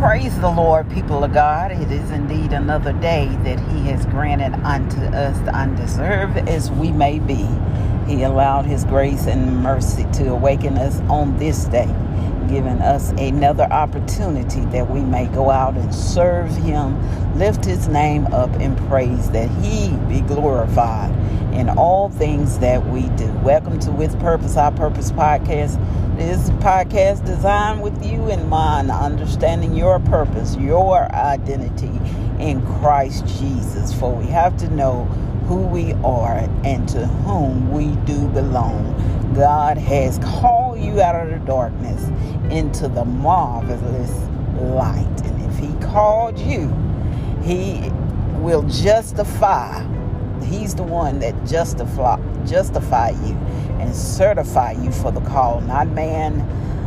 Praise the Lord, people of God. It is indeed another day that He has granted unto us, undeserved as we may be. He allowed His grace and mercy to awaken us on this day, giving us another opportunity that we may go out and serve Him, lift His name up in praise, that He be glorified in all things that we do. Welcome to With Purpose, Our Purpose podcast. This podcast designed with you in mind, understanding your purpose, your identity in Christ Jesus. For we have to know who we are and to whom we do belong. God has called you out of the darkness into the marvelous light. And if He called you, He will justify. He's the one that justify justify you and certify you for the call, not man,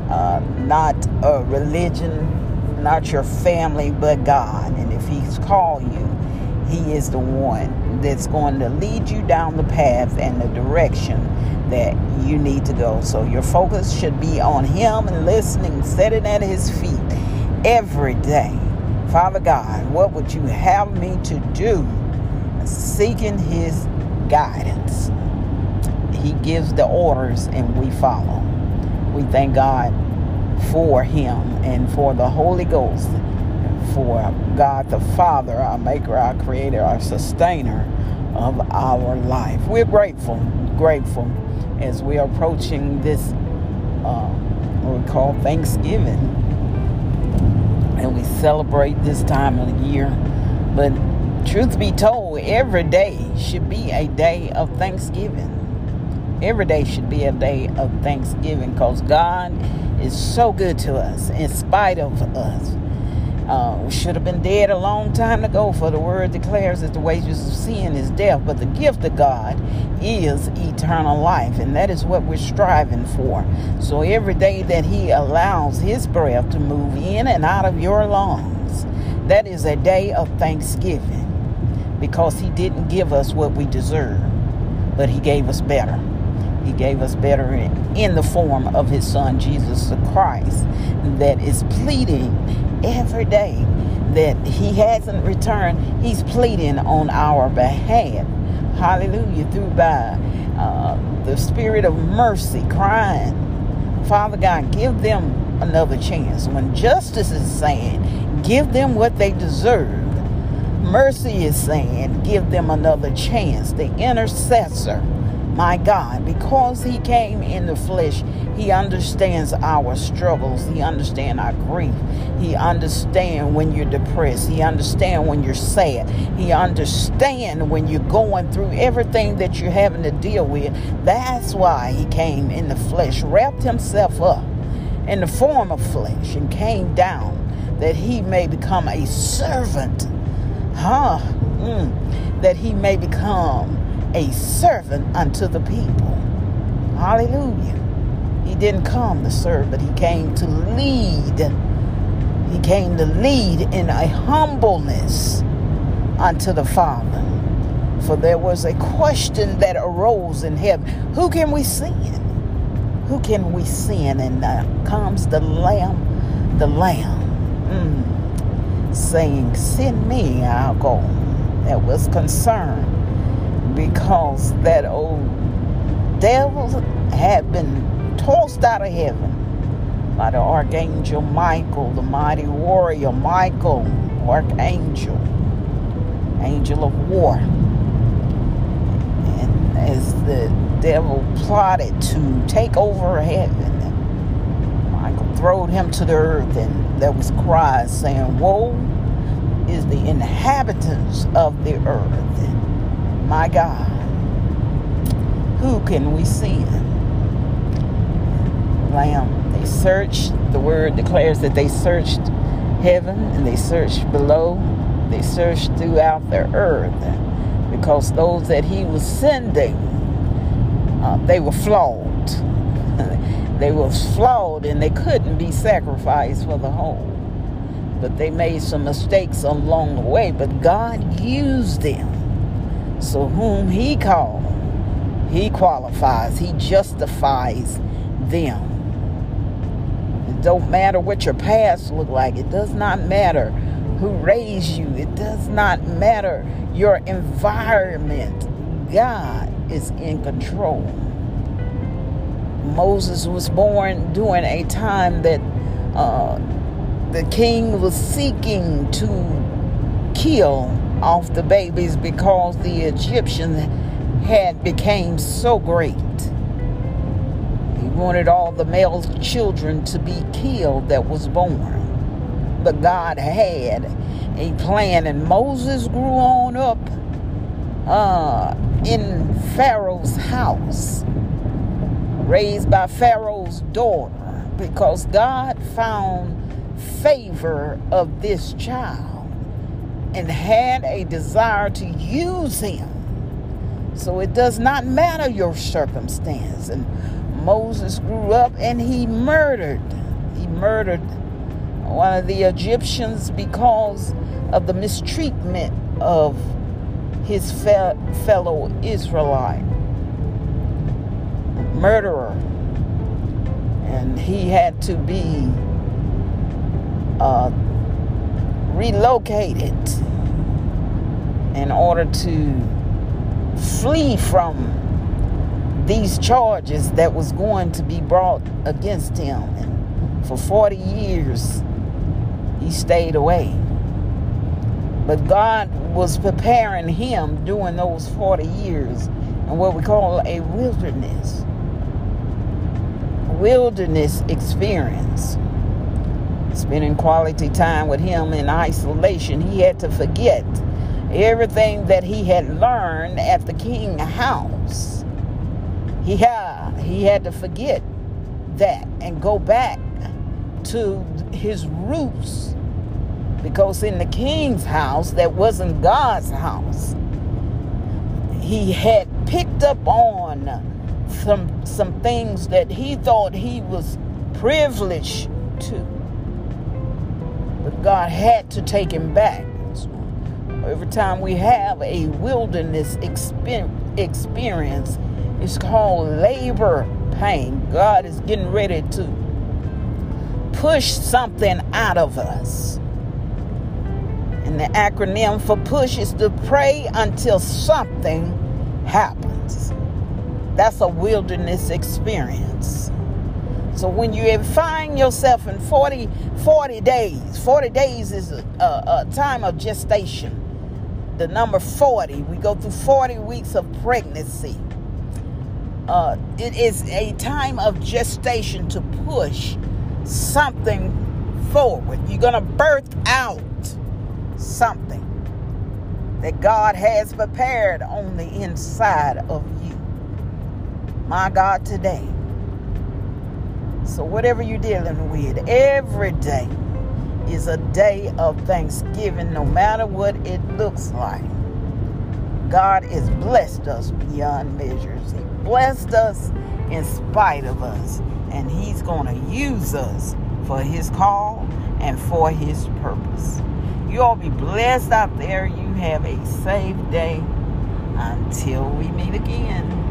uh, not a religion, not your family, but God. And if He's called you, He is the one that's going to lead you down the path and the direction that you need to go. So your focus should be on Him and listening, sitting at His feet every day. Father God, what would you have me to do? Seeking His guidance. He gives the orders and we follow. We thank God for Him and for the Holy Ghost, for God the Father, our Maker, our Creator, our Sustainer of our life. We're grateful, grateful as we're approaching this, uh, what we call Thanksgiving. And we celebrate this time of the year. But truth be told, every day should be a day of Thanksgiving every day should be a day of thanksgiving because God is so good to us in spite of us. Uh, we should have been dead a long time ago, for the word declares that the wages of sin is death, but the gift of God is eternal life, and that is what we're striving for. So every day that He allows His breath to move in and out of your lungs, that is a day of thanksgiving because He didn't give us what we deserve, but He gave us better. He gave us better in the form of His Son, Jesus the Christ, that is pleading every day that He hasn't returned. He's pleading on our behalf. Hallelujah. Through by uh, the Spirit of mercy, crying, Father God, give them another chance. When justice is saying, give them what they deserve. Mercy is saying, give them another chance. The intercessor my God, because he came in the flesh, he understands our struggles. He understands our grief. He understands when you're depressed. He understands when you're sad. He understands when you're going through everything that you're having to deal with. That's why he came in the flesh, wrapped himself up in the form of flesh, and came down that he may become a servant. Huh? Mm. That he may become a servant unto the people. Hallelujah. He didn't come to serve, but he came to lead. He came to lead in a humbleness unto the Father. For there was a question that arose in heaven Who can we sin? Who can we sin? And comes the Lamb, the Lamb, mm, saying, Send me, I'll go. That was concerned because that old devil had been tossed out of heaven by the archangel Michael, the mighty warrior Michael, archangel, angel of war. And as the devil plotted to take over heaven, Michael throwed him to the earth, and there was cries saying, Woe is the inhabitants of the earth my God, who can we send? Lamb, they searched, the word declares that they searched heaven and they searched below, they searched throughout the earth because those that he was sending, uh, they were flawed. they were flawed and they couldn't be sacrificed for the whole. But they made some mistakes along the way, but God used them so, whom he called, he qualifies, he justifies them. It don't matter what your past look like. It does not matter who raised you. It does not matter your environment. God is in control. Moses was born during a time that uh, the king was seeking to kill off the babies because the Egyptians had became so great. He wanted all the male children to be killed that was born. But God had a plan, and Moses grew on up uh, in Pharaoh's house, raised by Pharaoh's daughter, because God found favor of this child and had a desire to use him. So it does not matter your circumstance. And Moses grew up and he murdered. He murdered one of the Egyptians because of the mistreatment of his fe- fellow Israelite. Murderer. And he had to be uh, relocated in order to flee from these charges that was going to be brought against him. And for 40 years, he stayed away. But God was preparing him during those 40 years in what we call a wilderness. Wilderness experience. Spending quality time with him in isolation, he had to forget everything that he had learned at the king house. He had, he had to forget that and go back to his roots because in the king's house that wasn't God's house. He had picked up on some some things that he thought he was privileged to. God had to take him back. Every time we have a wilderness experience, it's called labor pain. God is getting ready to push something out of us. And the acronym for push is to pray until something happens. That's a wilderness experience. So when you find yourself in 40, 40 days, 40 days is a, a, a time of gestation. The number 40, we go through 40 weeks of pregnancy. Uh, it is a time of gestation to push something forward. You're going to birth out something that God has prepared on the inside of you. My God, today. So, whatever you're dealing with, every day is a day of thanksgiving, no matter what it looks like. God has blessed us beyond measures. He blessed us in spite of us and He's going to use us for His call and for His purpose. You all be blessed out there. You have a safe day until we meet again.